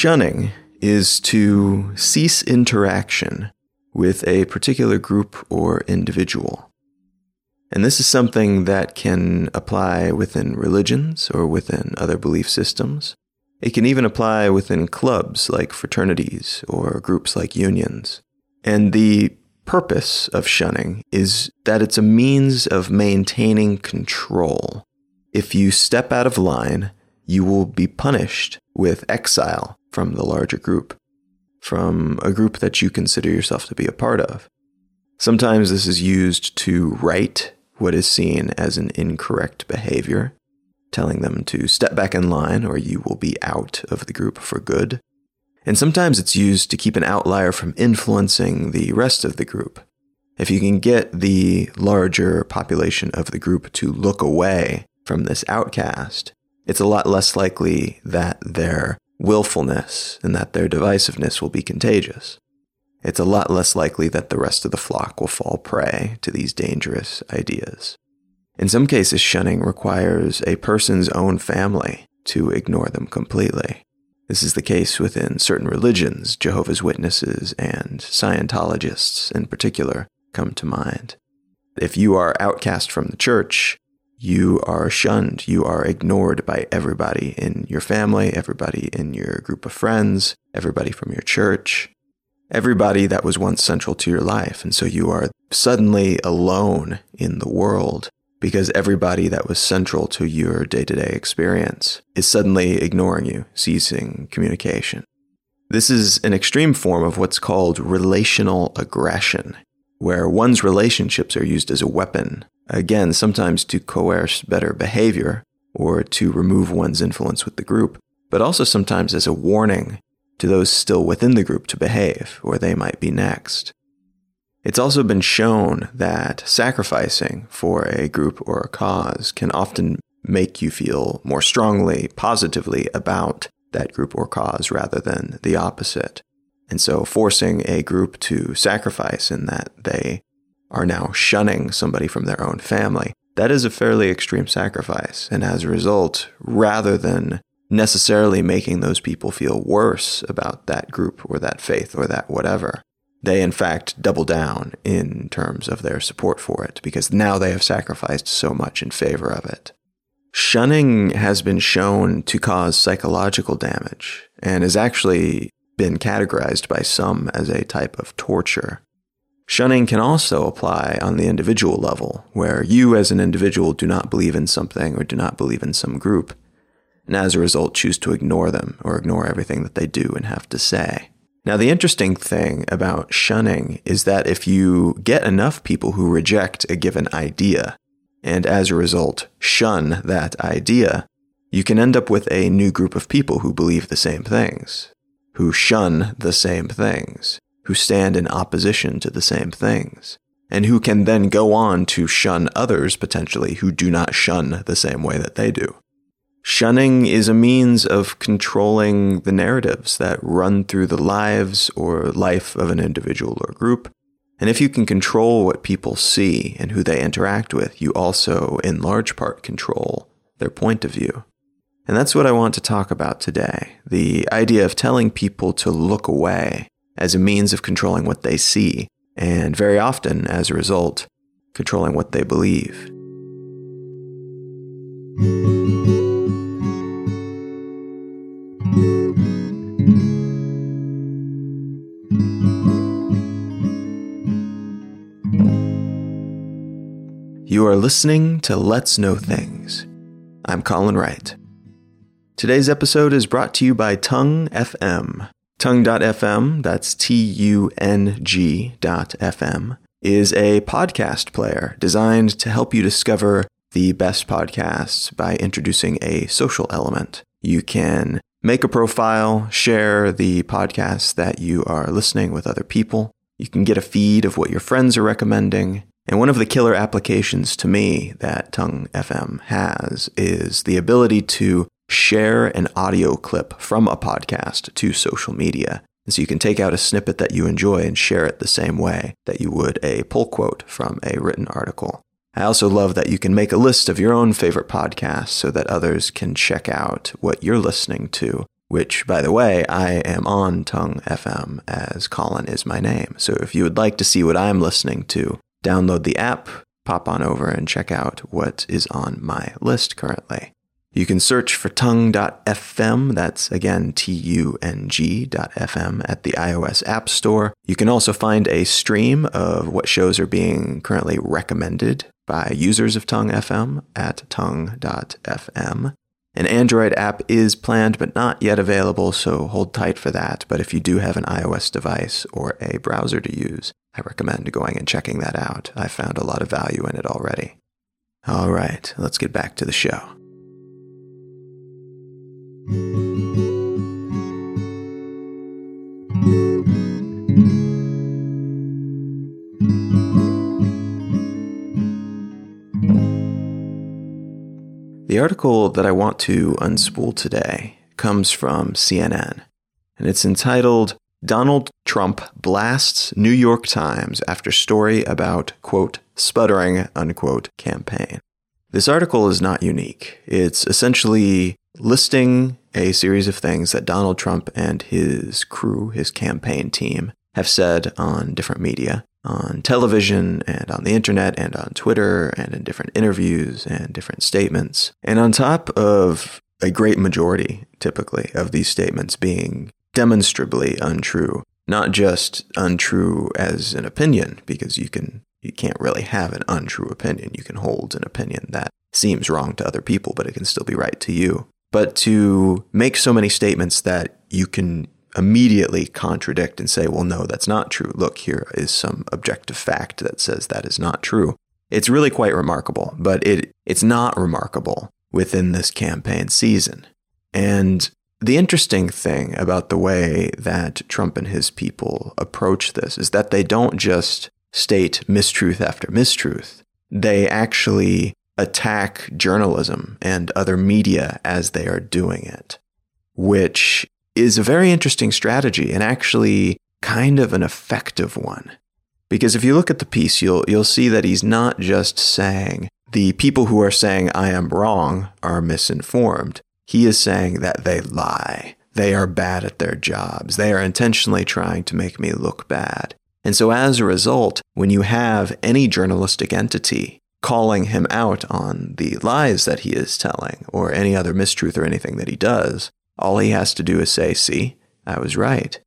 Shunning is to cease interaction with a particular group or individual. And this is something that can apply within religions or within other belief systems. It can even apply within clubs like fraternities or groups like unions. And the purpose of shunning is that it's a means of maintaining control. If you step out of line, you will be punished with exile from the larger group, from a group that you consider yourself to be a part of. Sometimes this is used to right what is seen as an incorrect behavior, telling them to step back in line or you will be out of the group for good. And sometimes it's used to keep an outlier from influencing the rest of the group. If you can get the larger population of the group to look away from this outcast, it's a lot less likely that their willfulness and that their divisiveness will be contagious. It's a lot less likely that the rest of the flock will fall prey to these dangerous ideas. In some cases, shunning requires a person's own family to ignore them completely. This is the case within certain religions, Jehovah's Witnesses and Scientologists in particular come to mind. If you are outcast from the church, you are shunned. You are ignored by everybody in your family, everybody in your group of friends, everybody from your church, everybody that was once central to your life. And so you are suddenly alone in the world because everybody that was central to your day to day experience is suddenly ignoring you, ceasing communication. This is an extreme form of what's called relational aggression, where one's relationships are used as a weapon Again, sometimes to coerce better behavior or to remove one's influence with the group, but also sometimes as a warning to those still within the group to behave, or they might be next. It's also been shown that sacrificing for a group or a cause can often make you feel more strongly, positively about that group or cause rather than the opposite. And so forcing a group to sacrifice in that they are now shunning somebody from their own family. That is a fairly extreme sacrifice. And as a result, rather than necessarily making those people feel worse about that group or that faith or that whatever, they in fact double down in terms of their support for it because now they have sacrificed so much in favor of it. Shunning has been shown to cause psychological damage and has actually been categorized by some as a type of torture. Shunning can also apply on the individual level, where you as an individual do not believe in something or do not believe in some group, and as a result choose to ignore them or ignore everything that they do and have to say. Now, the interesting thing about shunning is that if you get enough people who reject a given idea, and as a result shun that idea, you can end up with a new group of people who believe the same things, who shun the same things, who stand in opposition to the same things, and who can then go on to shun others potentially who do not shun the same way that they do. Shunning is a means of controlling the narratives that run through the lives or life of an individual or group. And if you can control what people see and who they interact with, you also, in large part, control their point of view. And that's what I want to talk about today the idea of telling people to look away as a means of controlling what they see, and very often, as a result, controlling what they believe. You are listening to Let's Know Things. I'm Colin Wright. Today's episode is brought to you by Tung FM, Tung.fm, that's T U N G.fm, is a podcast player designed to help you discover the best podcasts by introducing a social element. You can make a profile, share the podcasts that you are listening with other people. You can get a feed of what your friends are recommending. And one of the killer applications to me that Tung FM has is the ability to share an audio clip from a podcast to social media. And so you can take out a snippet that you enjoy and share it the same way that you would a pull quote from a written article. I also love that you can make a list of your own favorite podcasts so that others can check out what you're listening to, which, by the way, I am on Tung FM as Colin is my name. So if you would like to see what I'm listening to, download the app, pop on over and check out what is on my list currently. You can search for tung.fm, that's again T U N G.fm at the iOS App Store. You can also find a stream of what shows are being currently recommended by users of Tung FM at tung.fm. An Android app is planned but not yet available, so hold tight for that. But if you do have an iOS device or a browser to use, I recommend going and checking that out. I found a lot of value in it already. All right, let's get back to the show. The article that I want to unspool today comes from CNN, and it's entitled Donald Trump Blasts New York Times After Story About, quote, sputtering, unquote, campaign. This article is not unique. It's essentially listing a series of things that Donald Trump and his crew, his campaign team, have said on different media on television and on the internet and on Twitter and in different interviews and different statements. And on top of a great majority, typically, of these statements being demonstrably untrue, not just untrue as an opinion, because you can you can't really have an untrue opinion. You can hold an opinion that seems wrong to other people, but it can still be right to you. But to make so many statements that you can immediately contradict and say, well, no, that's not true. Look, here is some objective fact that says that is not true. It's really quite remarkable, but it, it's not remarkable within this campaign season. And the interesting thing about the way that Trump and his people approach this is that they don't just state mistruth after mistruth. They actually attack journalism and other media as they are doing it, which is a very interesting strategy and actually kind of an effective one. Because if you look at the piece, you'll, you'll see that he's not just saying the people who are saying I am wrong are misinformed. He is saying that they lie. They are bad at their jobs. They are intentionally trying to make me look bad. And so as a result, when you have any journalistic entity calling him out on the lies that he is telling or any other mistruth or anything that he does, all he has to do is say, see, I was right.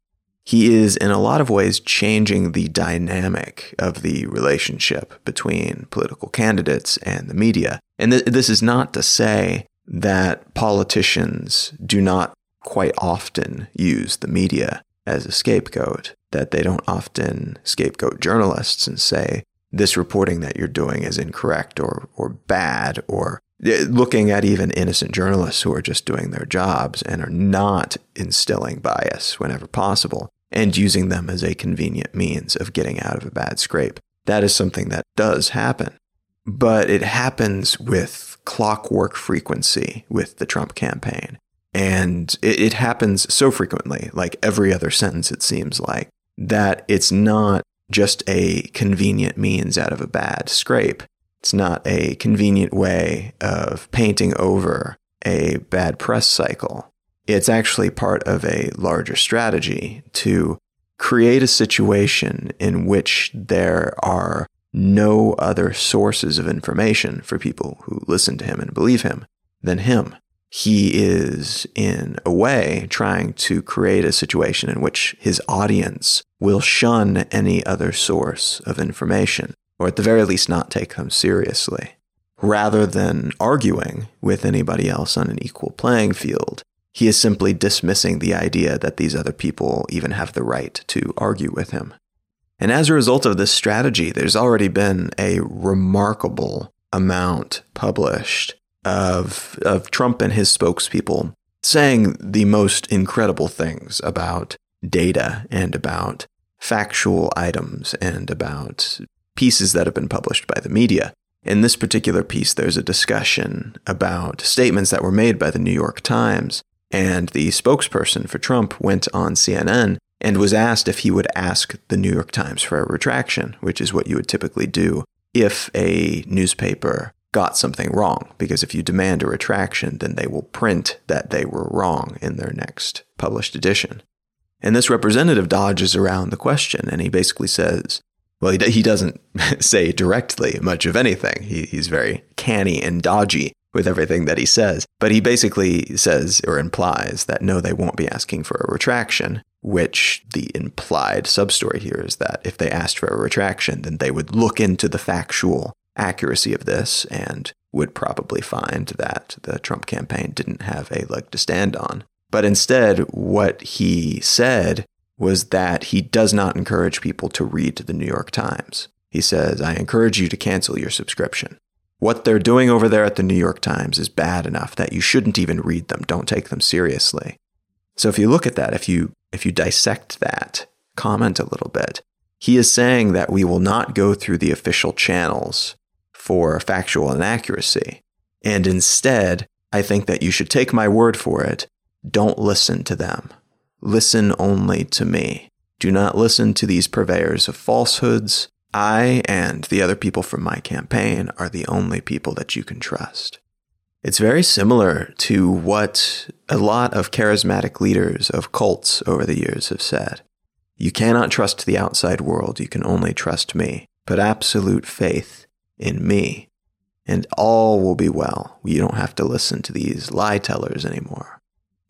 He is, in a lot of ways, changing the dynamic of the relationship between political candidates and the media. And th- this is not to say that politicians do not quite often use the media as a scapegoat, that they don't often scapegoat journalists and say, this reporting that you're doing is incorrect or, or bad or looking at even innocent journalists who are just doing their jobs and are not instilling bias whenever possible and using them as a convenient means of getting out of a bad scrape. That is something that does happen. But it happens with clockwork frequency with the Trump campaign. And it, it happens so frequently, like every other sentence, it seems like, that it's not just a convenient means out of a bad scrape. It's not a convenient way of painting over a bad press cycle. It's actually part of a larger strategy to create a situation in which there are no other sources of information for people who listen to him and believe him than him. He is, in a way, trying to create a situation in which his audience will shun any other source of information or at the very least not take them seriously. Rather than arguing with anybody else on an equal playing field, he is simply dismissing the idea that these other people even have the right to argue with him. And as a result of this strategy, there's already been a remarkable amount published of, of Trump and his spokespeople saying the most incredible things about data and about factual items and about pieces that have been published by the media. in this particular piece, there's a discussion about statements that were made by the New York Times, and the spokesperson for Trump went on CNN and was asked if he would ask the New York Times for a retraction, which is what you would typically do if a newspaper got something wrong. Because if you demand a retraction, then they will print that they were wrong in their next published edition. And this representative dodges around the question and he basically says, well, he, he doesn't say directly much of anything. He, he's very canny and dodgy with everything that he says. But he basically says or implies that no, they won't be asking for a retraction, which the implied substory here is that if they asked for a retraction, then they would look into the factual accuracy of this and would probably find that the Trump campaign didn't have a leg to stand on. But instead, what he said was that he does not encourage people to read the New York Times. He says, I encourage you to cancel your subscription. What they're doing over there at the New York Times is bad enough that you shouldn't even read them. Don't take them seriously. So if you look at that, if you if you dissect that, comment a little bit, he is saying that we will not go through the official channels for factual inaccuracy. And instead, I think that you should take my word for it. Don't listen to them. Listen only to me. Do not listen to these purveyors of falsehoods. I and the other people from my campaign are the only people that you can trust. It's very similar to what a lot of charismatic leaders of cults over the years have said. You cannot trust the outside world, you can only trust me. Put absolute faith in me, and all will be well. You don't have to listen to these lie tellers anymore.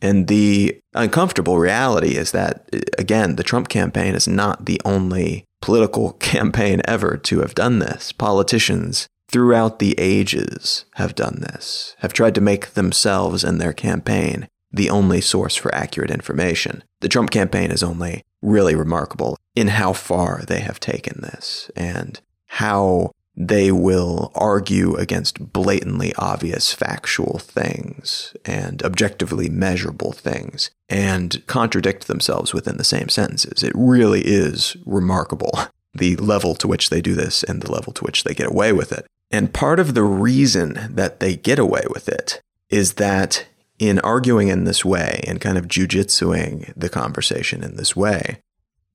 And the uncomfortable reality is that, again, the Trump campaign is not the only political campaign ever to have done this. Politicians throughout the ages have done this, have tried to make themselves and their campaign the only source for accurate information. The Trump campaign is only really remarkable in how far they have taken this and how they will argue against blatantly obvious factual things and objectively measurable things and contradict themselves within the same sentences. It really is remarkable the level to which they do this and the level to which they get away with it. And part of the reason that they get away with it is that in arguing in this way and kind of jujitsuing the conversation in this way,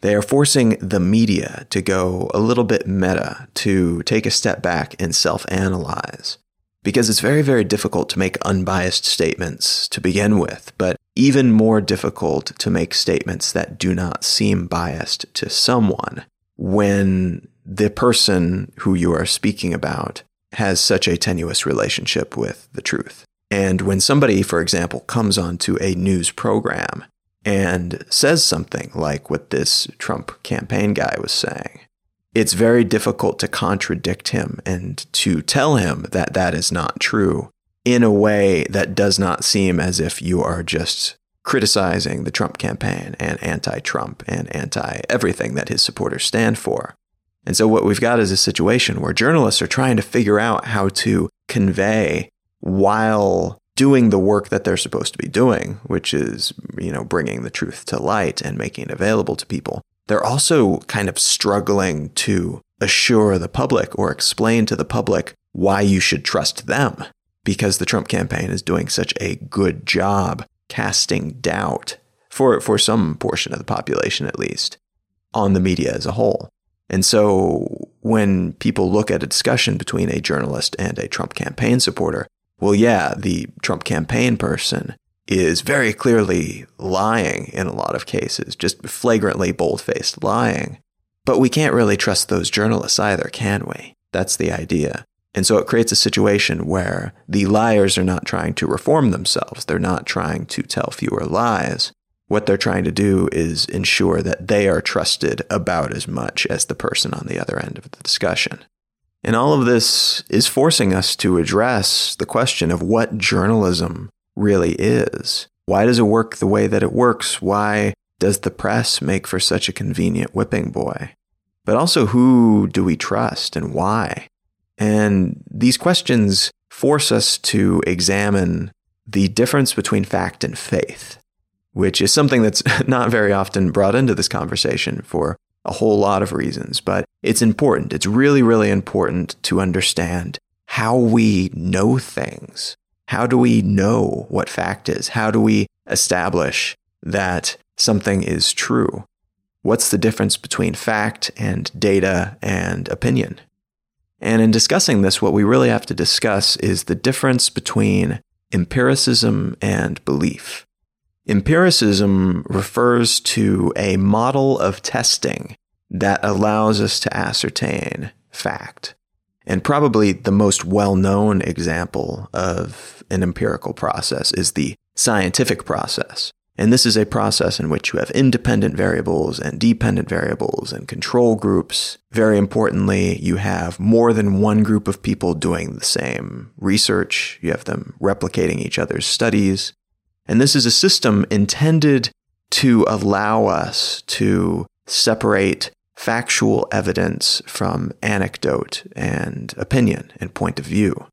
they are forcing the media to go a little bit meta, to take a step back and self analyze. Because it's very, very difficult to make unbiased statements to begin with, but even more difficult to make statements that do not seem biased to someone when the person who you are speaking about has such a tenuous relationship with the truth. And when somebody, for example, comes onto a news program and says something like what this Trump campaign guy was saying, it's very difficult to contradict him and to tell him that that is not true in a way that does not seem as if you are just criticizing the Trump campaign and anti Trump and anti everything that his supporters stand for. And so, what we've got is a situation where journalists are trying to figure out how to convey while doing the work that they're supposed to be doing, which is, you know, bringing the truth to light and making it available to people, they're also kind of struggling to assure the public or explain to the public why you should trust them because the Trump campaign is doing such a good job casting doubt for for some portion of the population at least on the media as a whole. And so when people look at a discussion between a journalist and a Trump campaign supporter, well, yeah, the Trump campaign person is very clearly lying in a lot of cases, just flagrantly bold faced lying. But we can't really trust those journalists either, can we? That's the idea. And so it creates a situation where the liars are not trying to reform themselves. They're not trying to tell fewer lies. What they're trying to do is ensure that they are trusted about as much as the person on the other end of the discussion. And all of this is forcing us to address the question of what journalism really is. Why does it work the way that it works? Why does the press make for such a convenient whipping boy? But also, who do we trust and why? And these questions force us to examine the difference between fact and faith, which is something that's not very often brought into this conversation for a whole lot of reasons, but it's important. It's really, really important to understand how we know things. How do we know what fact is? How do we establish that something is true? What's the difference between fact and data and opinion? And in discussing this, what we really have to discuss is the difference between empiricism and belief. Empiricism refers to a model of testing that allows us to ascertain fact. And probably the most well known example of an empirical process is the scientific process. And this is a process in which you have independent variables and dependent variables and control groups. Very importantly, you have more than one group of people doing the same research. You have them replicating each other's studies. And this is a system intended to allow us to separate factual evidence from anecdote and opinion and point of view.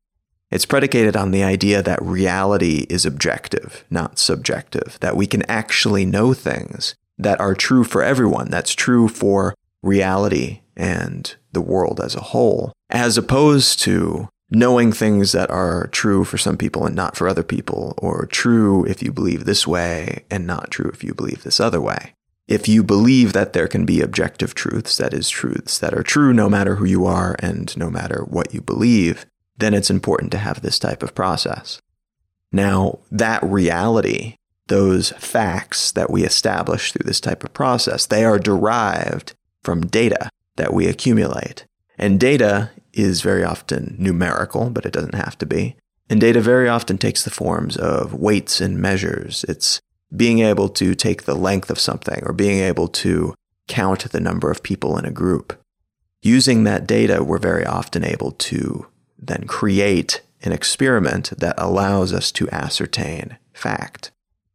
It's predicated on the idea that reality is objective, not subjective, that we can actually know things that are true for everyone, that's true for reality and the world as a whole, as opposed to knowing things that are true for some people and not for other people, or true if you believe this way and not true if you believe this other way. If you believe that there can be objective truths, that is, truths that are true no matter who you are and no matter what you believe, then it's important to have this type of process. Now, that reality, those facts that we establish through this type of process, they are derived from data that we accumulate. And data is very often numerical, but it doesn't have to be. And data very often takes the forms of weights and measures. It's being able to take the length of something or being able to count the number of people in a group. Using that data, we're very often able to then create an experiment that allows us to ascertain fact.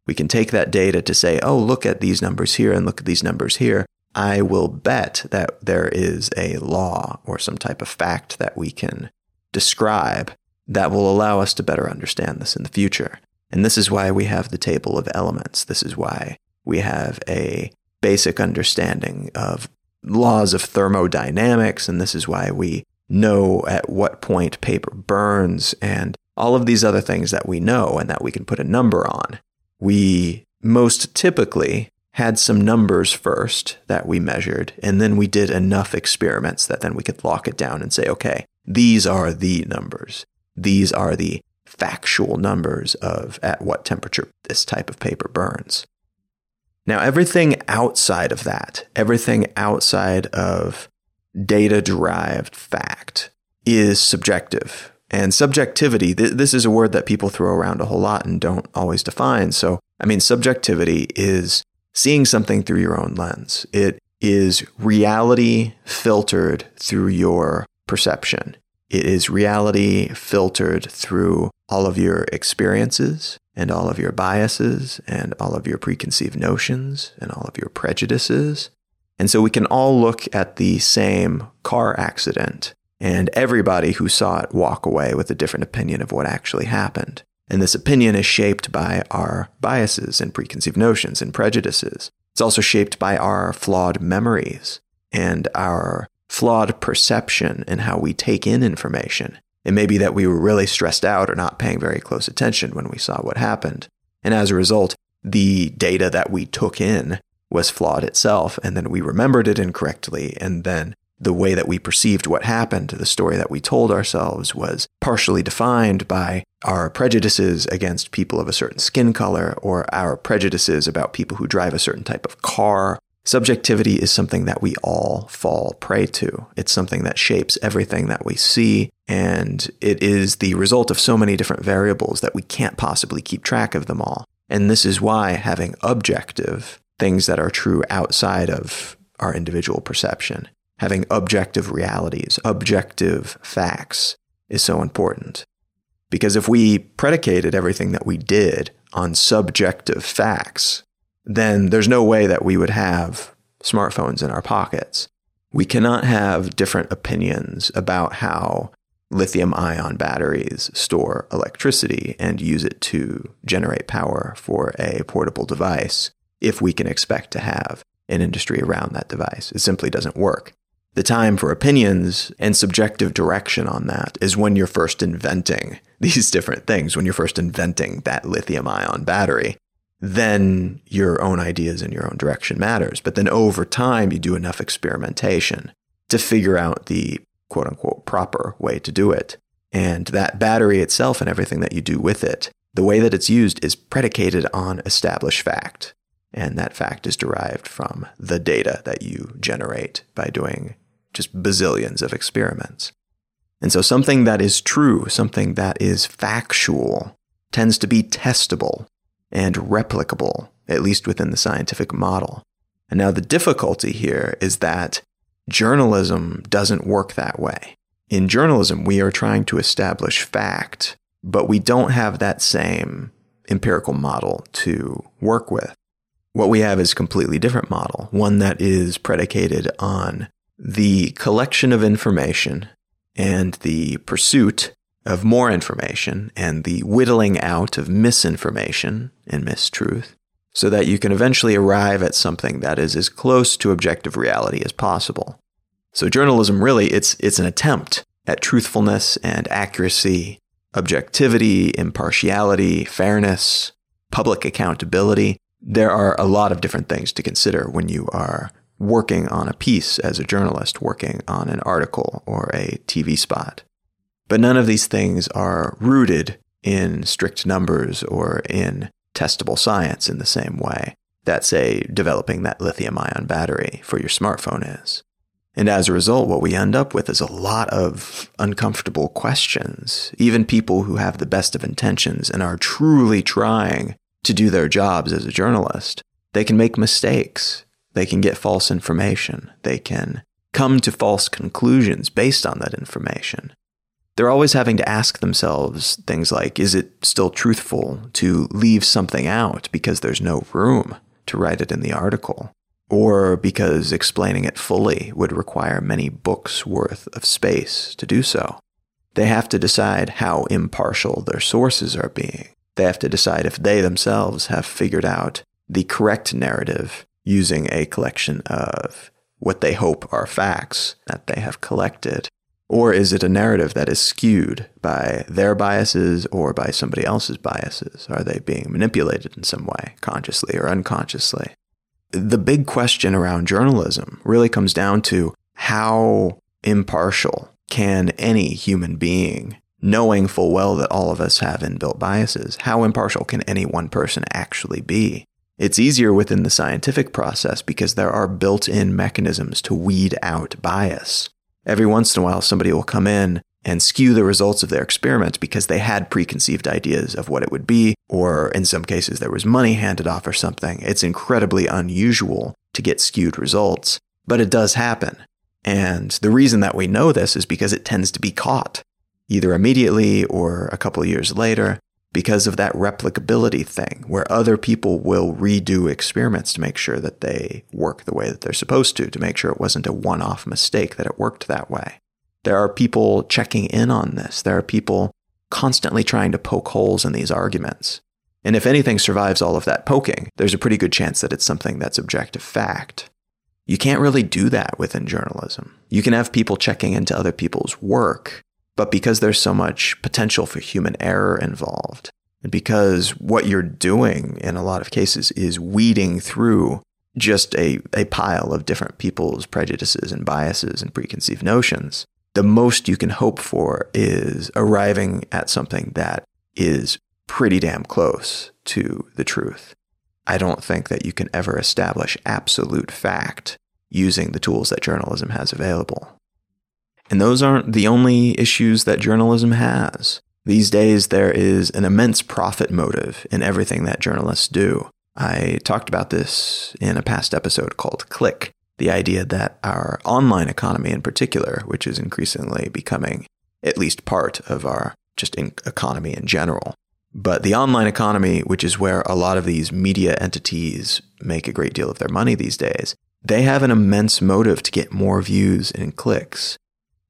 We can take that data to say, oh, look at these numbers here and look at these numbers here. I will bet that there is a law or some type of fact that we can describe that will allow us to better understand this in the future. And this is why we have the table of elements. This is why we have a basic understanding of laws of thermodynamics. And this is why we know at what point paper burns and all of these other things that we know and that we can put a number on. We most typically had some numbers first that we measured, and then we did enough experiments that then we could lock it down and say, okay, these are the numbers. These are the factual numbers of at what temperature this type of paper burns. Now, everything outside of that, everything outside of data derived fact is subjective. And subjectivity, th- this is a word that people throw around a whole lot and don't always define. So, I mean, subjectivity is seeing something through your own lens. It is reality filtered through your perception. It is reality filtered through all of your experiences and all of your biases and all of your preconceived notions and all of your prejudices and so we can all look at the same car accident and everybody who saw it walk away with a different opinion of what actually happened. And this opinion is shaped by our biases and preconceived notions and prejudices. It's also shaped by our flawed memories and our flawed perception and how we take in information. It may be that we were really stressed out or not paying very close attention when we saw what happened. And as a result, the data that we took in was flawed itself, and then we remembered it incorrectly, and then the way that we perceived what happened, the story that we told ourselves, was partially defined by our prejudices against people of a certain skin color or our prejudices about people who drive a certain type of car. Subjectivity is something that we all fall prey to. It's something that shapes everything that we see, and it is the result of so many different variables that we can't possibly keep track of them all. And this is why having objective things that are true outside of our individual perception. Having objective realities, objective facts is so important. Because if we predicated everything that we did on subjective facts, then there's no way that we would have smartphones in our pockets. We cannot have different opinions about how lithium ion batteries store electricity and use it to generate power for a portable device if we can expect to have an industry around that device. It simply doesn't work. The time for opinions and subjective direction on that is when you're first inventing these different things, when you're first inventing that lithium ion battery. Then your own ideas and your own direction matters. But then over time, you do enough experimentation to figure out the quote unquote proper way to do it. And that battery itself and everything that you do with it, the way that it's used is predicated on established fact. And that fact is derived from the data that you generate by doing just bazillions of experiments. And so something that is true, something that is factual, tends to be testable and replicable, at least within the scientific model. And now the difficulty here is that journalism doesn't work that way. In journalism, we are trying to establish fact, but we don't have that same empirical model to work with. What we have is a completely different model, one that is predicated on the collection of information and the pursuit of more information and the whittling out of misinformation and mistruth so that you can eventually arrive at something that is as close to objective reality as possible. So journalism really it's it's an attempt at truthfulness and accuracy, objectivity, impartiality, fairness, public accountability. There are a lot of different things to consider when you are working on a piece as a journalist, working on an article or a TV spot. But none of these things are rooted in strict numbers or in testable science in the same way that, say, developing that lithium ion battery for your smartphone is. And as a result, what we end up with is a lot of uncomfortable questions. Even people who have the best of intentions and are truly trying to do their jobs as a journalist, they can make mistakes. They can get false information. They can come to false conclusions based on that information. They're always having to ask themselves things like Is it still truthful to leave something out because there's no room to write it in the article? Or because explaining it fully would require many books worth of space to do so? They have to decide how impartial their sources are being. They have to decide if they themselves have figured out the correct narrative using a collection of what they hope are facts that they have collected? Or is it a narrative that is skewed by their biases or by somebody else's biases? Are they being manipulated in some way, consciously or unconsciously? The big question around journalism really comes down to how impartial can any human being, knowing full well that all of us have inbuilt biases, how impartial can any one person actually be? It's easier within the scientific process because there are built in mechanisms to weed out bias. Every once in a while, somebody will come in and skew the results of their experiment because they had preconceived ideas of what it would be, or in some cases, there was money handed off or something. It's incredibly unusual to get skewed results, but it does happen. And the reason that we know this is because it tends to be caught, either immediately or a couple years later because of that replicability thing where other people will redo experiments to make sure that they work the way that they're supposed to, to make sure it wasn't a one off mistake that it worked that way. There are people checking in on this. There are people constantly trying to poke holes in these arguments. And if anything survives all of that poking, there's a pretty good chance that it's something that's objective fact. You can't really do that within journalism. You can have people checking into other people's work, but because there's so much potential for human error involved, and because what you're doing in a lot of cases is weeding through just a, a pile of different people's prejudices and biases and preconceived notions, the most you can hope for is arriving at something that is pretty damn close to the truth. I don't think that you can ever establish absolute fact using the tools that journalism has available. And those aren't the only issues that journalism has. These days, there is an immense profit motive in everything that journalists do. I talked about this in a past episode called Click the idea that our online economy in particular, which is increasingly becoming at least part of our just economy in general, but the online economy, which is where a lot of these media entities make a great deal of their money these days, they have an immense motive to get more views and clicks.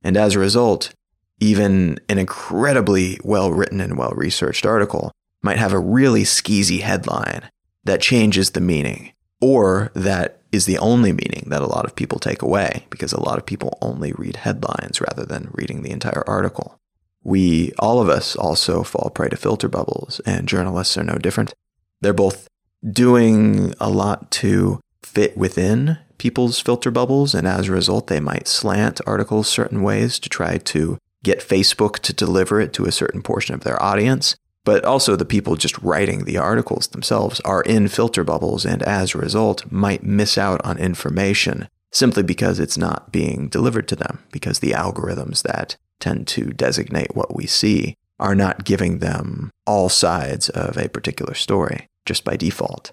And as a result, even an incredibly well written and well researched article might have a really skeezy headline that changes the meaning or that is the only meaning that a lot of people take away because a lot of people only read headlines rather than reading the entire article. We, all of us, also fall prey to filter bubbles, and journalists are no different. They're both doing a lot to fit within people's filter bubbles, and as a result, they might slant articles certain ways to try to get Facebook to deliver it to a certain portion of their audience. But also, the people just writing the articles themselves are in filter bubbles, and as a result, might miss out on information simply because it's not being delivered to them, because the algorithms that tend to designate what we see are not giving them all sides of a particular story just by default.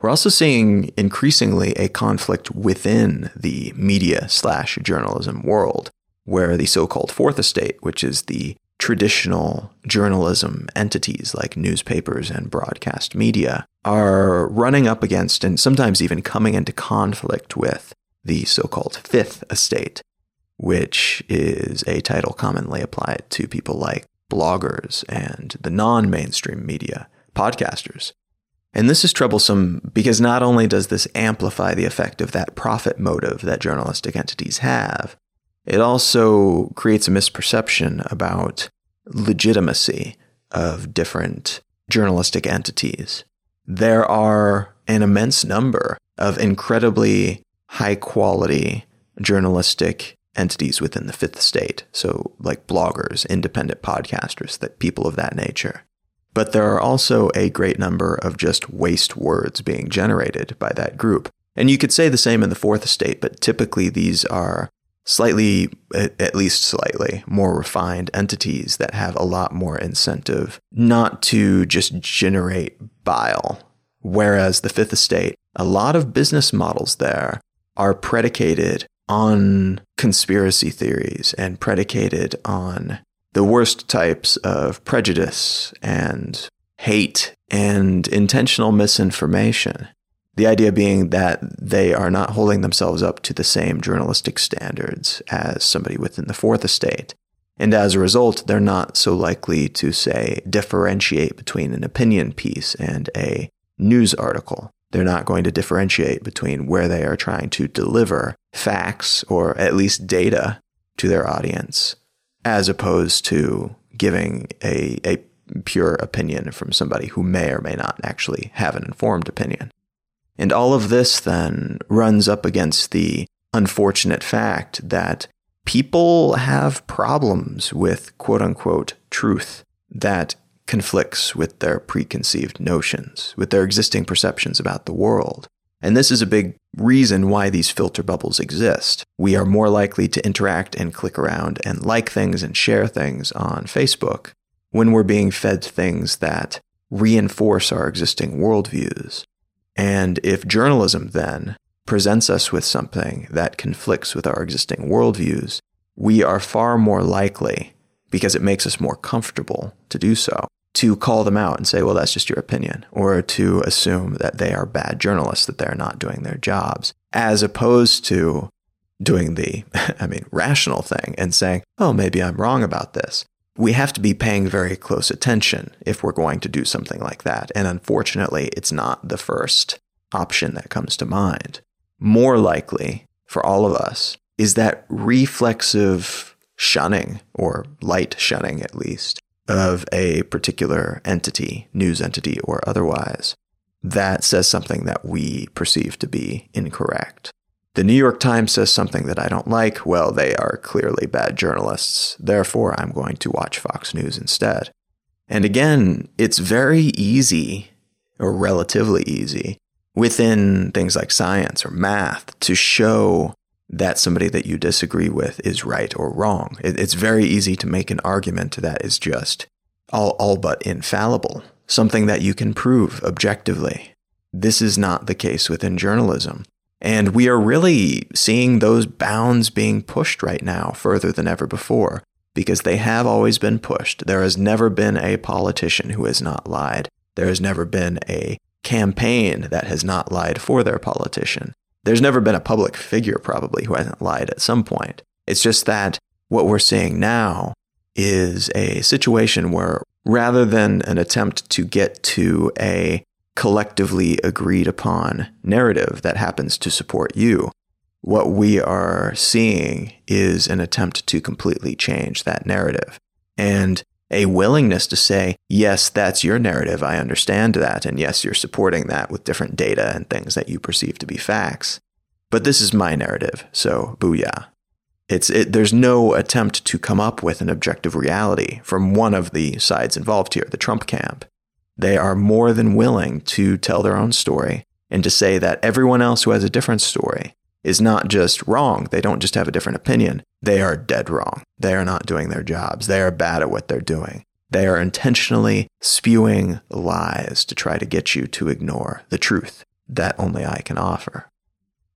We're also seeing increasingly a conflict within the media slash journalism world, where the so called fourth estate, which is the traditional journalism entities like newspapers and broadcast media, are running up against and sometimes even coming into conflict with the so called fifth estate, which is a title commonly applied to people like bloggers and the non mainstream media, podcasters. And this is troublesome because not only does this amplify the effect of that profit motive that journalistic entities have, it also creates a misperception about legitimacy of different journalistic entities. There are an immense number of incredibly high quality journalistic entities within the fifth state. So, like bloggers, independent podcasters, that people of that nature. But there are also a great number of just waste words being generated by that group. And you could say the same in the fourth estate, but typically these are slightly, at least slightly, more refined entities that have a lot more incentive not to just generate bile. Whereas the fifth estate, a lot of business models there are predicated on conspiracy theories and predicated on the worst types of prejudice and hate and intentional misinformation. The idea being that they are not holding themselves up to the same journalistic standards as somebody within the fourth estate. And as a result, they're not so likely to, say, differentiate between an opinion piece and a news article. They're not going to differentiate between where they are trying to deliver facts or at least data to their audience, as opposed to giving a, a pure opinion from somebody who may or may not actually have an informed opinion. And all of this then runs up against the unfortunate fact that people have problems with quote unquote truth that conflicts with their preconceived notions, with their existing perceptions about the world. And this is a big reason why these filter bubbles exist. We are more likely to interact and click around and like things and share things on Facebook when we're being fed things that reinforce our existing worldviews. And if journalism then presents us with something that conflicts with our existing worldviews, we are far more likely, because it makes us more comfortable to do so, to call them out and say, well, that's just your opinion, or to assume that they are bad journalists, that they're not doing their jobs, as opposed to doing the, I mean, rational thing and saying, oh, maybe I'm wrong about this. We have to be paying very close attention if we're going to do something like that. And unfortunately, it's not the first option that comes to mind. More likely for all of us is that reflexive shunning, or light shunning at least, of a particular entity, news entity or otherwise, that says something that we perceive to be incorrect. The New York Times says something that I don't like. Well, they are clearly bad journalists. Therefore, I'm going to watch Fox News instead. And again, it's very easy, or relatively easy, within things like science or math to show that somebody that you disagree with is right or wrong. it's very easy to make an argument that is just all, all but infallible, something that you can prove objectively. This is not the case within journalism. And we are really seeing those bounds being pushed right now further than ever before because they have always been pushed. There has never been a politician who has not lied. There has never been a campaign that has not lied for their politician. There's never been a public figure, probably, who hasn't lied at some point. It's just that what we're seeing now is a situation where rather than an attempt to get to a collectively agreed upon narrative that happens to support you. What we are seeing is an attempt to completely change that narrative. And a willingness to say, yes, that's your narrative. I understand that. And yes, you're supporting that with different data and things that you perceive to be facts. But this is my narrative. So, booyah. It's, it, there's no attempt to come up with an objective reality from one of the sides involved here, the Trump camp. They are more than willing to tell their own story and to say that everyone else who has a different story is not just wrong. They don't just have a different opinion. They are dead wrong. They are not doing their jobs. They are bad at what they're doing. They are intentionally spewing lies to try to get you to ignore the truth that only I can offer.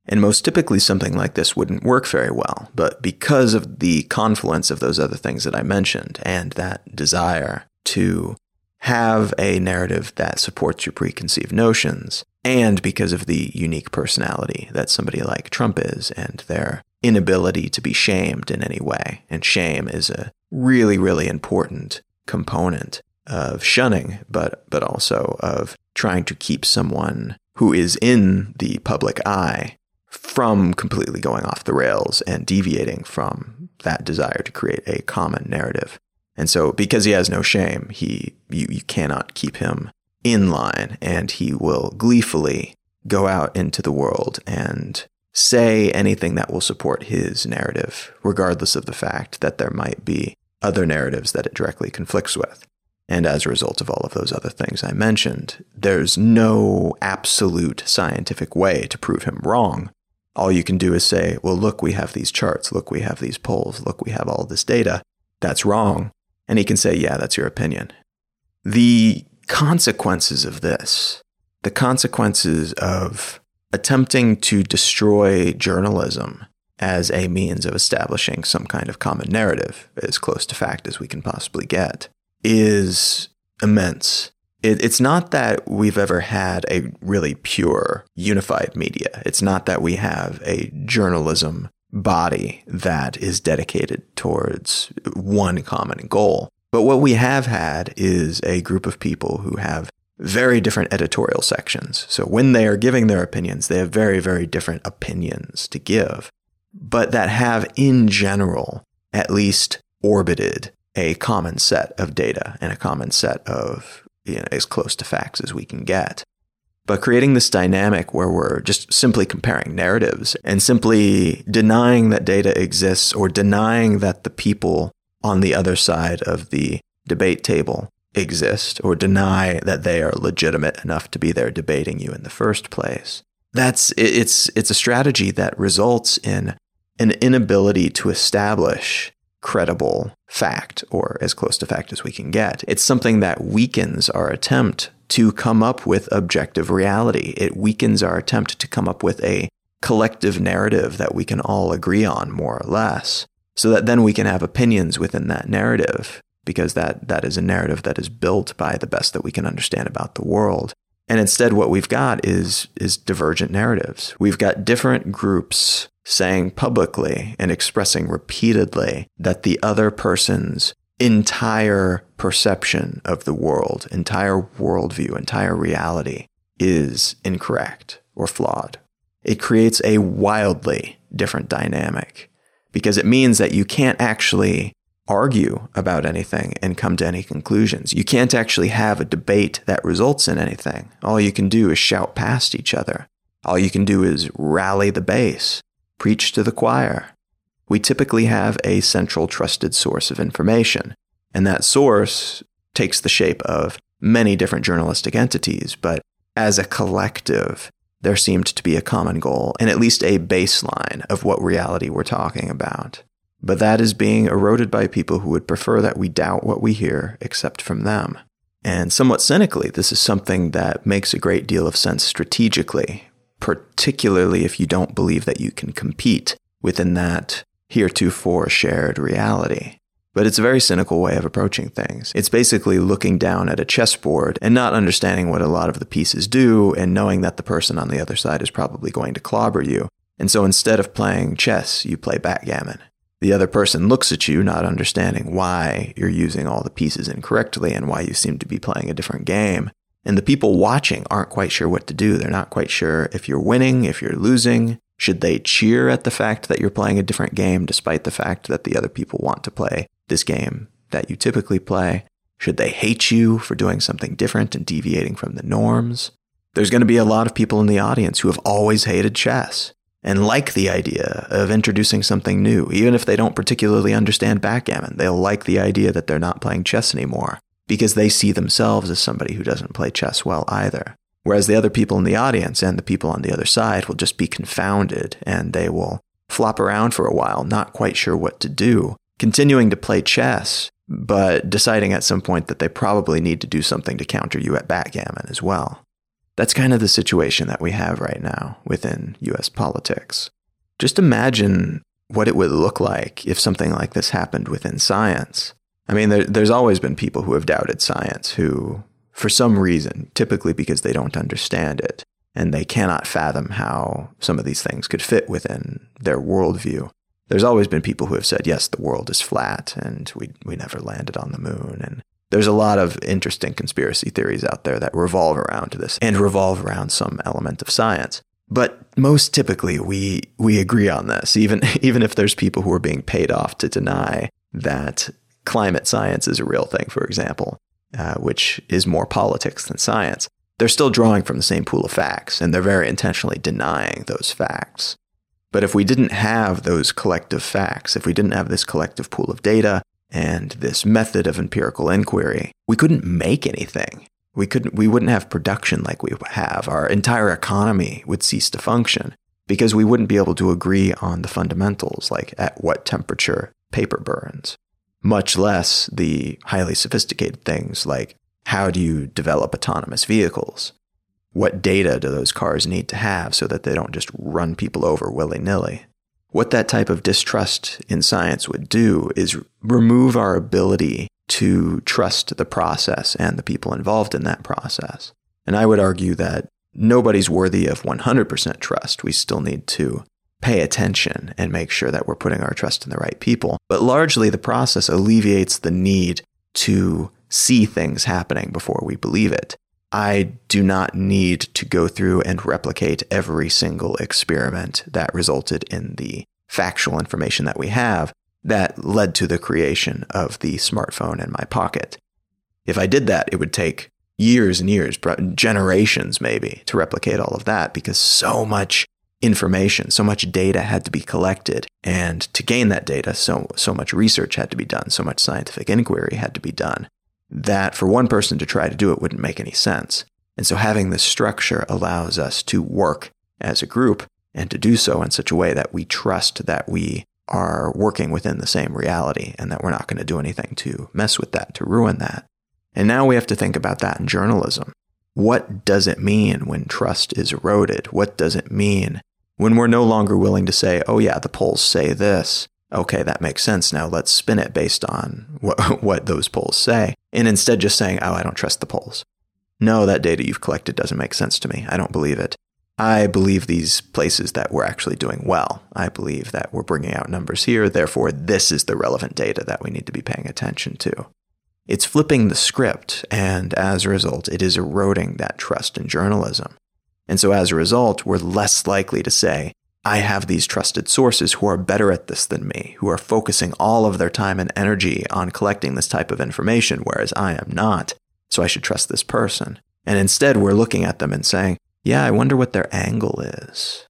And most typically, something like this wouldn't work very well. But because of the confluence of those other things that I mentioned and that desire to have a narrative that supports your preconceived notions, and because of the unique personality that somebody like Trump is and their inability to be shamed in any way. And shame is a really, really important component of shunning, but, but also of trying to keep someone who is in the public eye from completely going off the rails and deviating from that desire to create a common narrative. And so because he has no shame, he you, you cannot keep him in line and he will gleefully go out into the world and say anything that will support his narrative, regardless of the fact that there might be other narratives that it directly conflicts with. And as a result of all of those other things I mentioned, there's no absolute scientific way to prove him wrong. All you can do is say, well, look, we have these charts. Look, we have these polls. Look, we have all this data. That's wrong. And he can say, yeah, that's your opinion. The consequences of this, the consequences of attempting to destroy journalism as a means of establishing some kind of common narrative, as close to fact as we can possibly get, is immense. It, it's not that we've ever had a really pure, unified media. It's not that we have a journalism body that is dedicated towards one common goal. But what we have had is a group of people who have very different editorial sections. So when they are giving their opinions, they have very, very different opinions to give, but that have in general at least orbited a common set of data and a common set of you know, as close to facts as we can get. But creating this dynamic where we're just simply comparing narratives and simply denying that data exists or denying that the people on the other side of the debate table exist or deny that they are legitimate enough to be there debating you in the first place. That's it's it's a strategy that results in an inability to establish credible fact or as close to fact as we can get. It's something that weakens our attempt to come up with objective reality. It weakens our attempt to come up with a collective narrative that we can all agree on, more or less, so that then we can have opinions within that narrative, because that, that is a narrative that is built by the best that we can understand about the world. And instead, what we've got is, is divergent narratives. We've got different groups saying publicly and expressing repeatedly that the other person's entire perception of the world, entire worldview, entire reality is incorrect or flawed. It creates a wildly different dynamic because it means that you can't actually argue about anything and come to any conclusions. You can't actually have a debate that results in anything. All you can do is shout past each other. All you can do is rally the base, preach to the choir, we typically have a central trusted source of information. And that source takes the shape of many different journalistic entities, but as a collective, there seemed to be a common goal and at least a baseline of what reality we're talking about. But that is being eroded by people who would prefer that we doubt what we hear except from them. And somewhat cynically, this is something that makes a great deal of sense strategically, particularly if you don't believe that you can compete within that heretofore shared reality. But it's a very cynical way of approaching things. It's basically looking down at a chessboard and not understanding what a lot of the pieces do and knowing that the person on the other side is probably going to clobber you. And so instead of playing chess, you play backgammon. The other person looks at you, not understanding why you're using all the pieces incorrectly and why you seem to be playing a different game. And the people watching aren't quite sure what to do. They're not quite sure if you're winning, if you're losing. Should they cheer at the fact that you're playing a different game despite the fact that the other people want to play this game that you typically play? Should they hate you for doing something different and deviating from the norms? There's going to be a lot of people in the audience who have always hated chess and like the idea of introducing something new. Even if they don't particularly understand backgammon, they'll like the idea that they're not playing chess anymore because they see themselves as somebody who doesn't play chess well either. Whereas the other people in the audience and the people on the other side will just be confounded and they will flop around for a while, not quite sure what to do, continuing to play chess, but deciding at some point that they probably need to do something to counter you at backgammon as well. That's kind of the situation that we have right now within US politics. Just imagine what it would look like if something like this happened within science. I mean, there, there's always been people who have doubted science who, for some reason, typically because they don't understand it and they cannot fathom how some of these things could fit within their worldview. There's always been people who have said, yes, the world is flat and we, we never landed on the moon. And there's a lot of interesting conspiracy theories out there that revolve around this and revolve around some element of science. But most typically, we, we agree on this, even, even if there's people who are being paid off to deny that climate science is a real thing, for example, uh, which is more politics than science, they're still drawing from the same pool of facts, and they're very intentionally denying those facts. But if we didn't have those collective facts, if we didn't have this collective pool of data and this method of empirical inquiry, we couldn't make anything. We couldn't we wouldn't have production like we have. Our entire economy would cease to function because we wouldn't be able to agree on the fundamentals like at what temperature paper burns much less the highly sophisticated things like how do you develop autonomous vehicles? What data do those cars need to have so that they don't just run people over willy nilly? What that type of distrust in science would do is remove our ability to trust the process and the people involved in that process. And I would argue that nobody's worthy of 100% trust. We still need to pay attention and make sure that we're putting our trust in the right people. But largely, the process alleviates the need to see things happening before we believe it. I do not need to go through and replicate every single experiment that resulted in the factual information that we have that led to the creation of the smartphone in my pocket. If I did that, it would take years and years, generations maybe, to replicate all of that because so much information, so much data had to be collected. And to gain that data, so, so much research had to be done, so much scientific inquiry had to be done, that for one person to try to do it wouldn't make any sense. And so having this structure allows us to work as a group and to do so in such a way that we trust that we are working within the same reality and that we're not going to do anything to mess with that, to ruin that. And now we have to think about that in journalism. What does it mean when trust is eroded? What does it mean when we're no longer willing to say, oh, yeah, the polls say this. Okay, that makes sense. Now let's spin it based on what, what those polls say. And instead just saying, oh, I don't trust the polls. No, that data you've collected doesn't make sense to me. I don't believe it. I believe these places that we're actually doing well. I believe that we're bringing out numbers here. Therefore, this is the relevant data that we need to be paying attention to. It's flipping the script, and as a result, it is eroding that trust in journalism. And so as a result, we're less likely to say, I have these trusted sources who are better at this than me, who are focusing all of their time and energy on collecting this type of information, whereas I am not. So I should trust this person. And instead, we're looking at them and saying, yeah, I wonder what their angle is.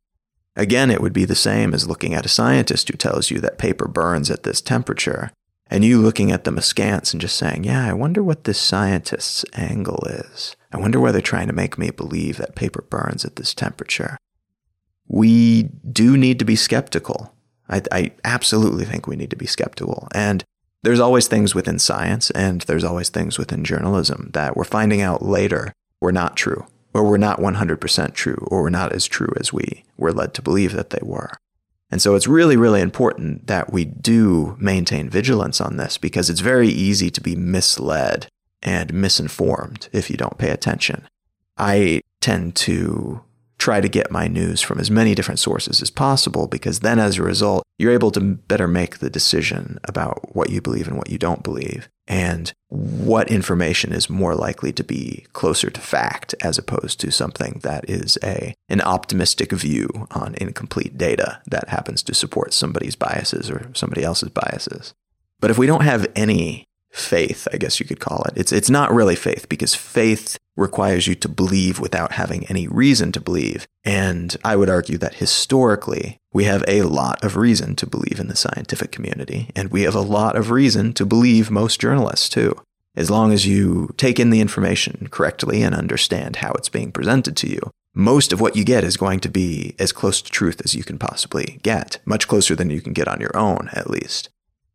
Again, it would be the same as looking at a scientist who tells you that paper burns at this temperature, and you looking at them askance and just saying, yeah, I wonder what this scientist's angle is. I wonder why they're trying to make me believe that paper burns at this temperature. We do need to be skeptical. I, I, absolutely think we need to be skeptical. And there's always things within science and there's always things within journalism that we're finding out later were not true, or were not 100% true, or were not as true as we were led to believe that they were. And so it's really, really important that we do maintain vigilance on this because it's very easy to be misled and misinformed if you don't pay attention. I tend to try to get my news from as many different sources as possible because then as a result, you're able to better make the decision about what you believe and what you don't believe and what information is more likely to be closer to fact as opposed to something that is a an optimistic view on incomplete data that happens to support somebody's biases or somebody else's biases. But if we don't have any faith, I guess you could call it. It's it's not really faith because faith requires you to believe without having any reason to believe. And I would argue that historically, we have a lot of reason to believe in the scientific community, and we have a lot of reason to believe most journalists too. As long as you take in the information correctly and understand how it's being presented to you, most of what you get is going to be as close to truth as you can possibly get, much closer than you can get on your own, at least.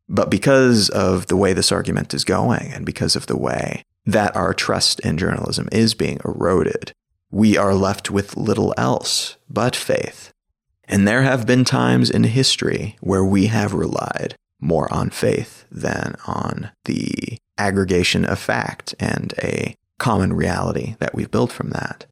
But because of the way this argument is going, and because of the way that our trust in journalism is being eroded, we are left with little else but faith. And there have been times in history where we have relied more on faith than on the aggregation of fact and a common reality that we've built from that.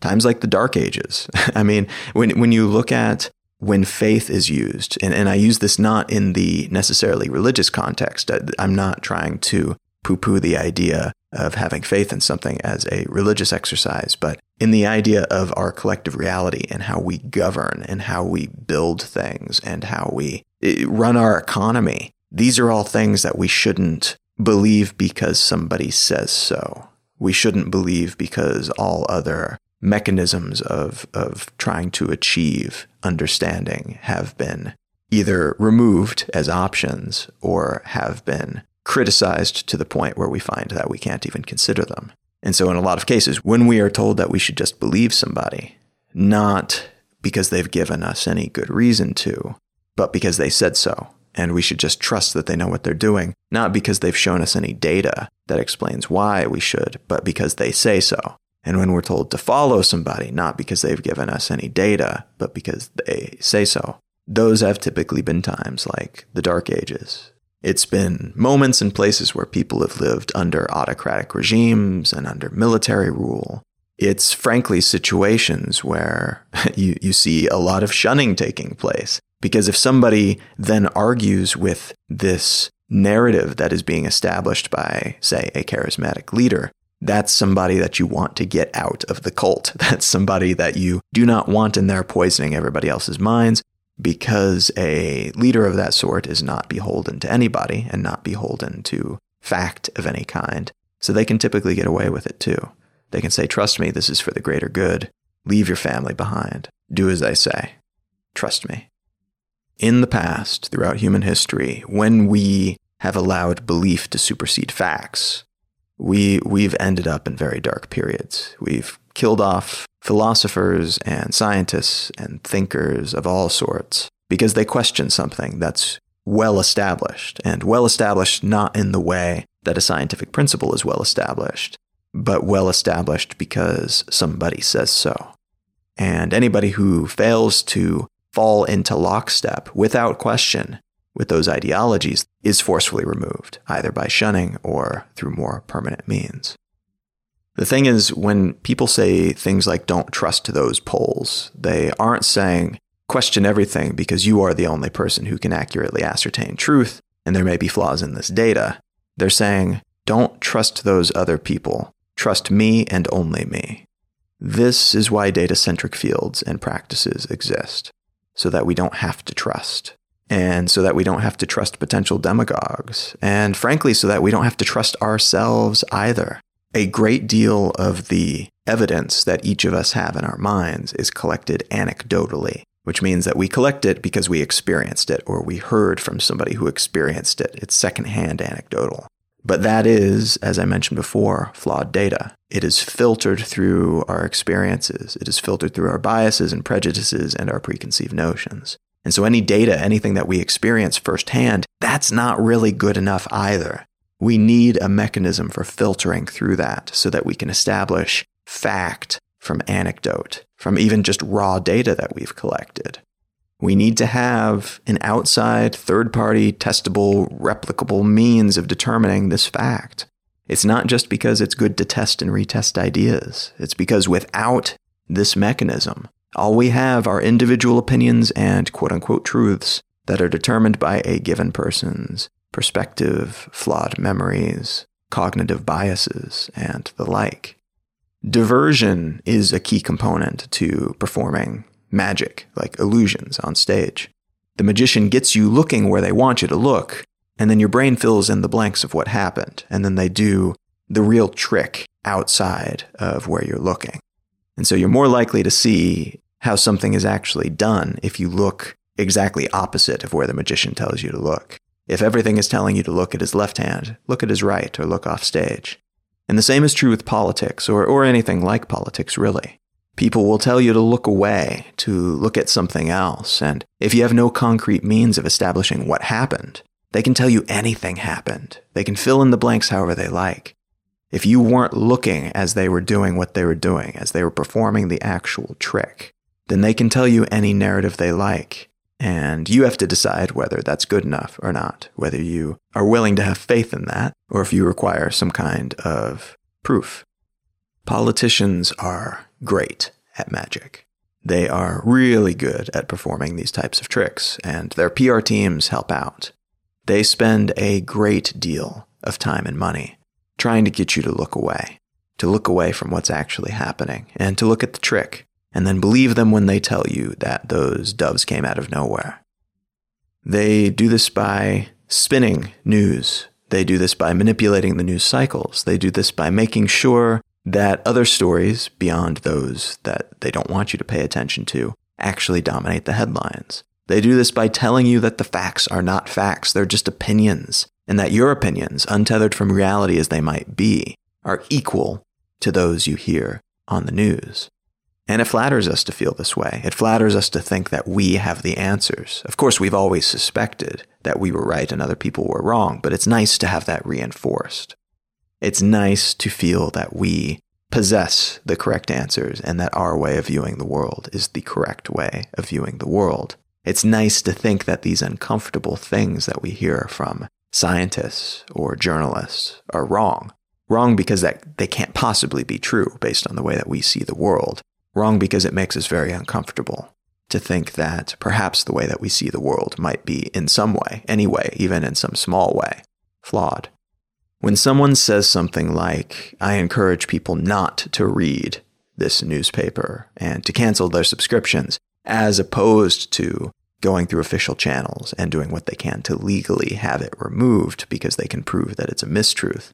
Times like the Dark Ages. I mean, when, when you look at when faith is used, and, and I use this not in the necessarily religious context, I'm not trying to poo poo the idea of having faith in something as a religious exercise, but in the idea of our collective reality and how we govern and how we build things and how we eh, run our economy. These are all things that we shouldn't believe because somebody says so. We shouldn't believe because all other mechanisms of, of trying to achieve understanding have been either removed as options or have been criticized to the point where we find that we can't even consider them. And so, in a lot of cases, when we are told that we should just believe somebody, not because they've given us any good reason to, but because they said so, and we should just trust that they know what they're doing, not because they've shown us any data that explains why we should, but because they say so. And when we're told to follow somebody, not because they've given us any data, but because they say so, those have typically been times like the Dark Ages. It's been moments and places where people have lived under autocratic regimes and under military rule. It's frankly situations where you, you see a lot of shunning taking place. Because if somebody then argues with this narrative that is being established by, say, a charismatic leader, that's somebody that you want to get out of the cult. That's somebody that you do not want in there poisoning everybody else's minds because a leader of that sort is not beholden to anybody and not beholden to fact of any kind. So they can typically get away with it too. They can say, Trust me, this is for the greater good. Leave your family behind. Do as I say. Trust me. In the past, throughout human history, when we have allowed belief to supersede facts, we we've ended up in very dark periods. We've killed off philosophers and scientists and thinkers of all sorts because they question something that's well established and well established not in the way that a scientific principle is well established, but well established because somebody says so. And anybody who fails to fall into lockstep without question with those ideologies is forcefully removed, either by shunning or through more permanent means. The thing is, when people say things like don't trust those polls, they aren't saying question everything because you are the only person who can accurately ascertain truth and there may be flaws in this data. They're saying don't trust those other people. Trust me and only me. This is why data centric fields and practices exist, so that we don't have to trust and so that we don't have to trust potential demagogues, and frankly, so that we don't have to trust ourselves either. A great deal of the evidence that each of us have in our minds is collected anecdotally, which means that we collect it because we experienced it or we heard from somebody who experienced it. It's secondhand anecdotal. But that is, as I mentioned before, flawed data. It is filtered through our experiences. It is filtered through our biases and prejudices and our preconceived notions. And so any data, anything that we experience firsthand, that's not really good enough either. We need a mechanism for filtering through that so that we can establish fact from anecdote, from even just raw data that we've collected. We need to have an outside, third party, testable, replicable means of determining this fact. It's not just because it's good to test and retest ideas. It's because without this mechanism, All we have are individual opinions and quote unquote truths that are determined by a given person's perspective, flawed memories, cognitive biases, and the like. Diversion is a key component to performing magic, like illusions on stage. The magician gets you looking where they want you to look, and then your brain fills in the blanks of what happened, and then they do the real trick outside of where you're looking. And so you're more likely to see how something is actually done if you look exactly opposite of where the magician tells you to look. If everything is telling you to look at his left hand, look at his right or look off stage. And the same is true with politics or, or anything like politics, really. People will tell you to look away, to look at something else. And if you have no concrete means of establishing what happened, they can tell you anything happened. They can fill in the blanks however they like. If you weren't looking as they were doing what they were doing, as they were performing the actual trick, then they can tell you any narrative they like. And you have to decide whether that's good enough or not, whether you are willing to have faith in that, or if you require some kind of proof. Politicians are great at magic. They are really good at performing these types of tricks, and their PR teams help out. They spend a great deal of time and money trying to get you to look away, to look away from what's actually happening, and to look at the trick, and then believe them when they tell you that those doves came out of nowhere. They do this by spinning news. They do this by manipulating the news cycles. They do this by making sure that other stories, beyond those that they don't want you to pay attention to, actually dominate the headlines. They do this by telling you that the facts are not facts, they're just opinions, and that your opinions, untethered from reality as they might be, are equal to those you hear on the news. And it flatters us to feel this way. It flatters us to think that we have the answers. Of course, we've always suspected that we were right and other people were wrong, but it's nice to have that reinforced. It's nice to feel that we possess the correct answers and that our way of viewing the world is the correct way of viewing the world. It's nice to think that these uncomfortable things that we hear from scientists or journalists are wrong. Wrong because that they can't possibly be true based on the way that we see the world. Wrong because it makes us very uncomfortable to think that perhaps the way that we see the world might be in some way, anyway, even in some small way, flawed. When someone says something like, I encourage people not to read this newspaper and to cancel their subscriptions, as opposed to going through official channels and doing what they can to legally have it removed because they can prove that it's a mistruth,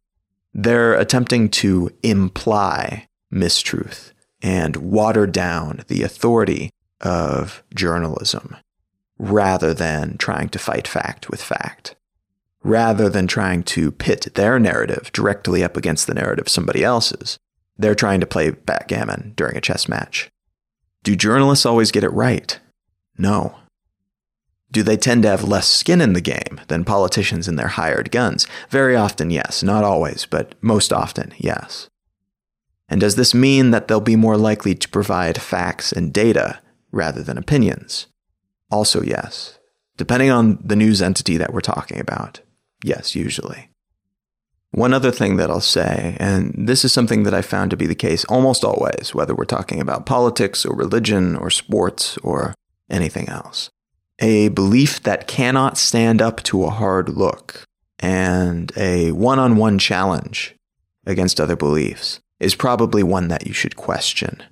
they're attempting to imply mistruth and water down the authority of journalism rather than trying to fight fact with fact. Rather than trying to pit their narrative directly up against the narrative of somebody else's, they're trying to play backgammon during a chess match. Do journalists always get it right? No. Do they tend to have less skin in the game than politicians and their hired guns? Very often, yes. Not always, but most often, yes. And does this mean that they'll be more likely to provide facts and data rather than opinions? Also, yes. Depending on the news entity that we're talking about. Yes, usually. One other thing that I'll say, and this is something that I found to be the case almost always, whether we're talking about politics or religion or sports or anything else. A belief that cannot stand up to a hard look and a one on one challenge against other beliefs is probably one that you should question.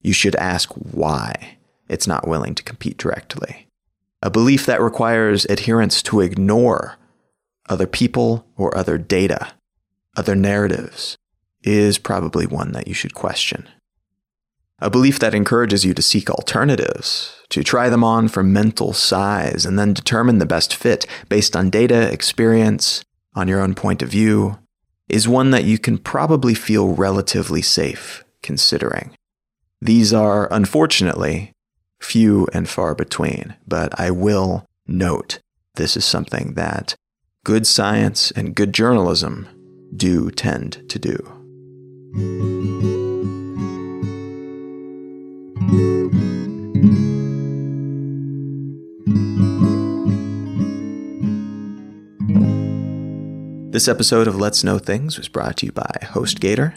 You should ask why it's not willing to compete directly. A belief that requires adherence to ignore other people or other data, other narratives, is probably one that you should question. A belief that encourages you to seek alternatives, to try them on for mental size, and then determine the best fit based on data, experience, on your own point of view, is one that you can probably feel relatively safe considering. These are, unfortunately, few and far between, but I will note this is something that good science and good journalism do tend to do. This episode of Let's Know Things was brought to you by HostGator.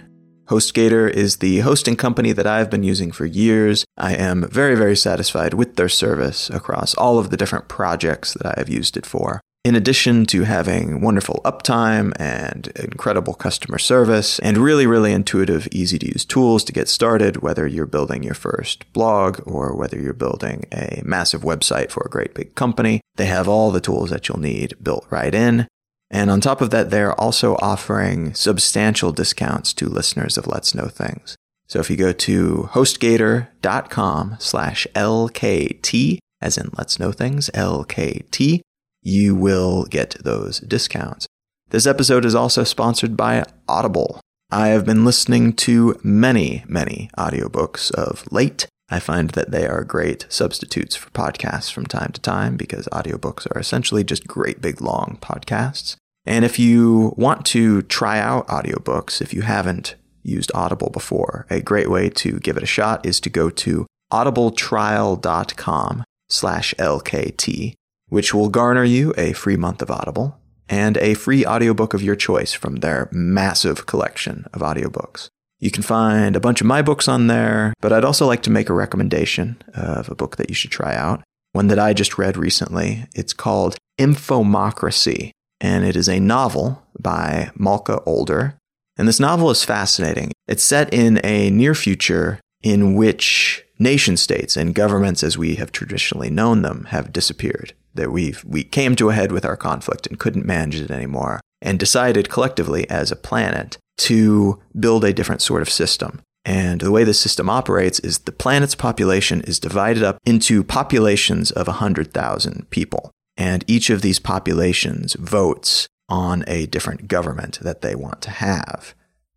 HostGator is the hosting company that I've been using for years. I am very, very satisfied with their service across all of the different projects that I have used it for. In addition to having wonderful uptime and incredible customer service and really, really intuitive, easy to use tools to get started, whether you're building your first blog or whether you're building a massive website for a great big company, they have all the tools that you'll need built right in. And on top of that, they're also offering substantial discounts to listeners of Let's Know Things. So if you go to hostgator.com slash LKT, as in Let's Know Things, LKT, you will get those discounts. This episode is also sponsored by Audible. I have been listening to many, many audiobooks of late. I find that they are great substitutes for podcasts from time to time because audiobooks are essentially just great big long podcasts. And if you want to try out audiobooks, if you haven't used Audible before, a great way to give it a shot is to go to audibletrial.com slash LKT which will garner you a free month of Audible and a free audiobook of your choice from their massive collection of audiobooks. You can find a bunch of my books on there, but I'd also like to make a recommendation of a book that you should try out. One that I just read recently. It's called Infomocracy, and it is a novel by Malka Older. And this novel is fascinating. It's set in a near future in which nation states and governments as we have traditionally known them have disappeared that we we came to a head with our conflict and couldn't manage it anymore and decided collectively as a planet to build a different sort of system. And the way the system operates is the planet's population is divided up into populations of 100,000 people. And each of these populations votes on a different government that they want to have.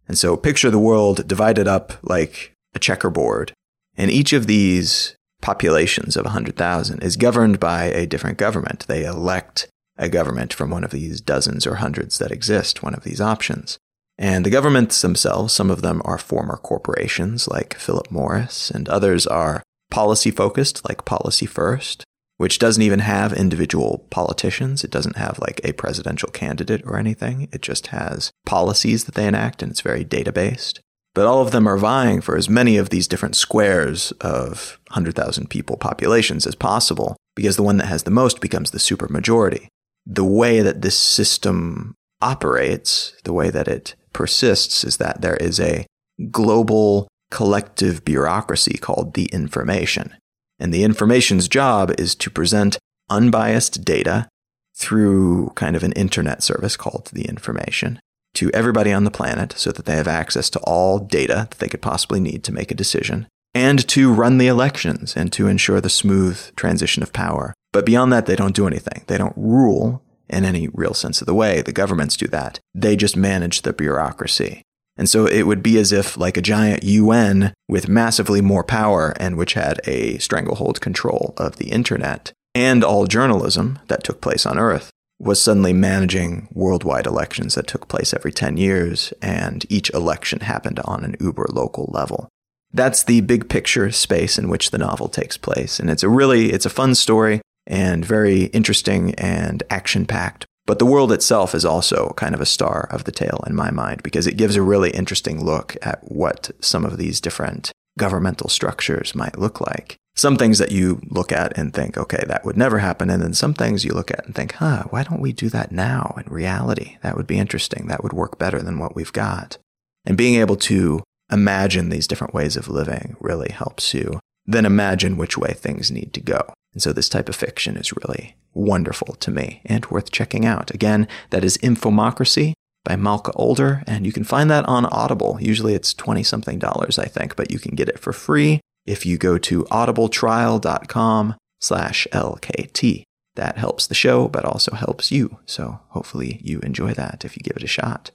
And so picture the world divided up like a checkerboard. And each of these populations of 100,000 is governed by a different government. They elect a government from one of these dozens or hundreds that exist, one of these options. And the governments themselves, some of them are former corporations like Philip Morris, and others are policy focused like Policy First, which doesn't even have individual politicians. It doesn't have like a presidential candidate or anything. It just has policies that they enact, and it's very data based. But all of them are vying for as many of these different squares of 100,000 people populations as possible, because the one that has the most becomes the supermajority. The way that this system operates, the way that it persists, is that there is a global collective bureaucracy called the information. And the information's job is to present unbiased data through kind of an internet service called the information to everybody on the planet so that they have access to all data that they could possibly need to make a decision, and to run the elections and to ensure the smooth transition of power. But beyond that, they don't do anything. They don't rule in any real sense of the way. The governments do that. They just manage the bureaucracy. And so it would be as if, like a giant UN with massively more power and which had a stranglehold control of the internet and all journalism that took place on Earth, was suddenly managing worldwide elections that took place every 10 years, and each election happened on an uber local level. That's the big picture space in which the novel takes place, and it's a really it's a fun story and very interesting and action packed. But the world itself is also kind of a star of the tale in my mind because it gives a really interesting look at what some of these different governmental structures might look like some things that you look at and think, okay, that would never happen. And then some things you look at and think, huh, why don't we do that now in reality? That would be interesting. That would work better than what we've got. And being able to imagine these different ways of living really helps you then imagine which way things need to go. And so this type of fiction is really wonderful to me and worth checking out. Again, that is Infomocracy by Malka Older, and you can find that on Audible. Usually it's 20 something dollars, I think, but you can get it for free if you go to audibletrial.com slash LKT. That helps the show, but also helps you. So hopefully you enjoy that if you give it a shot.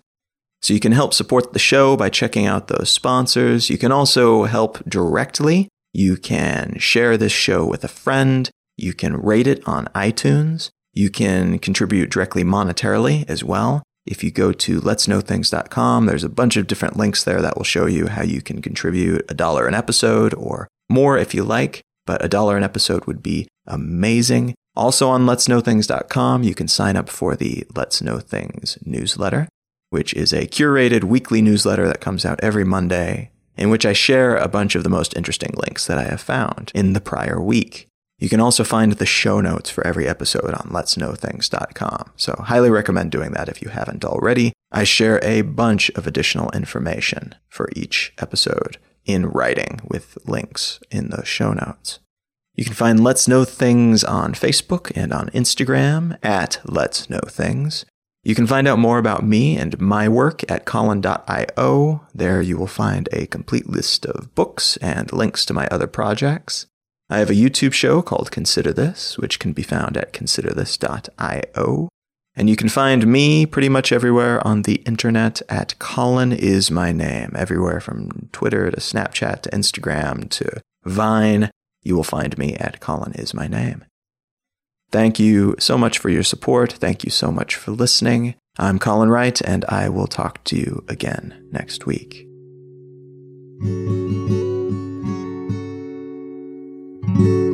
So you can help support the show by checking out those sponsors. You can also help directly. You can share this show with a friend. You can rate it on iTunes. You can contribute directly monetarily as well. If you go to letsknowthings.com, there's a bunch of different links there that will show you how you can contribute a dollar an episode or more if you like, but a dollar an episode would be amazing. Also on letsknowthings.com, you can sign up for the Let's Know Things newsletter, which is a curated weekly newsletter that comes out every Monday, in which I share a bunch of the most interesting links that I have found in the prior week. You can also find the show notes for every episode on letsknowthings.com. So, highly recommend doing that if you haven't already. I share a bunch of additional information for each episode in writing with links in the show notes. You can find Let's Know Things on Facebook and on Instagram at Let's Know Things. You can find out more about me and my work at colin.io. There you will find a complete list of books and links to my other projects. I have a YouTube show called Consider This, which can be found at considerthis.io. And you can find me pretty much everywhere on the internet at Colin is my name, everywhere from Twitter to Snapchat to Instagram to Vine. You will find me at Colin is my name. Thank you so much for your support. Thank you so much for listening. I'm Colin Wright, and I will talk to you again next week. Música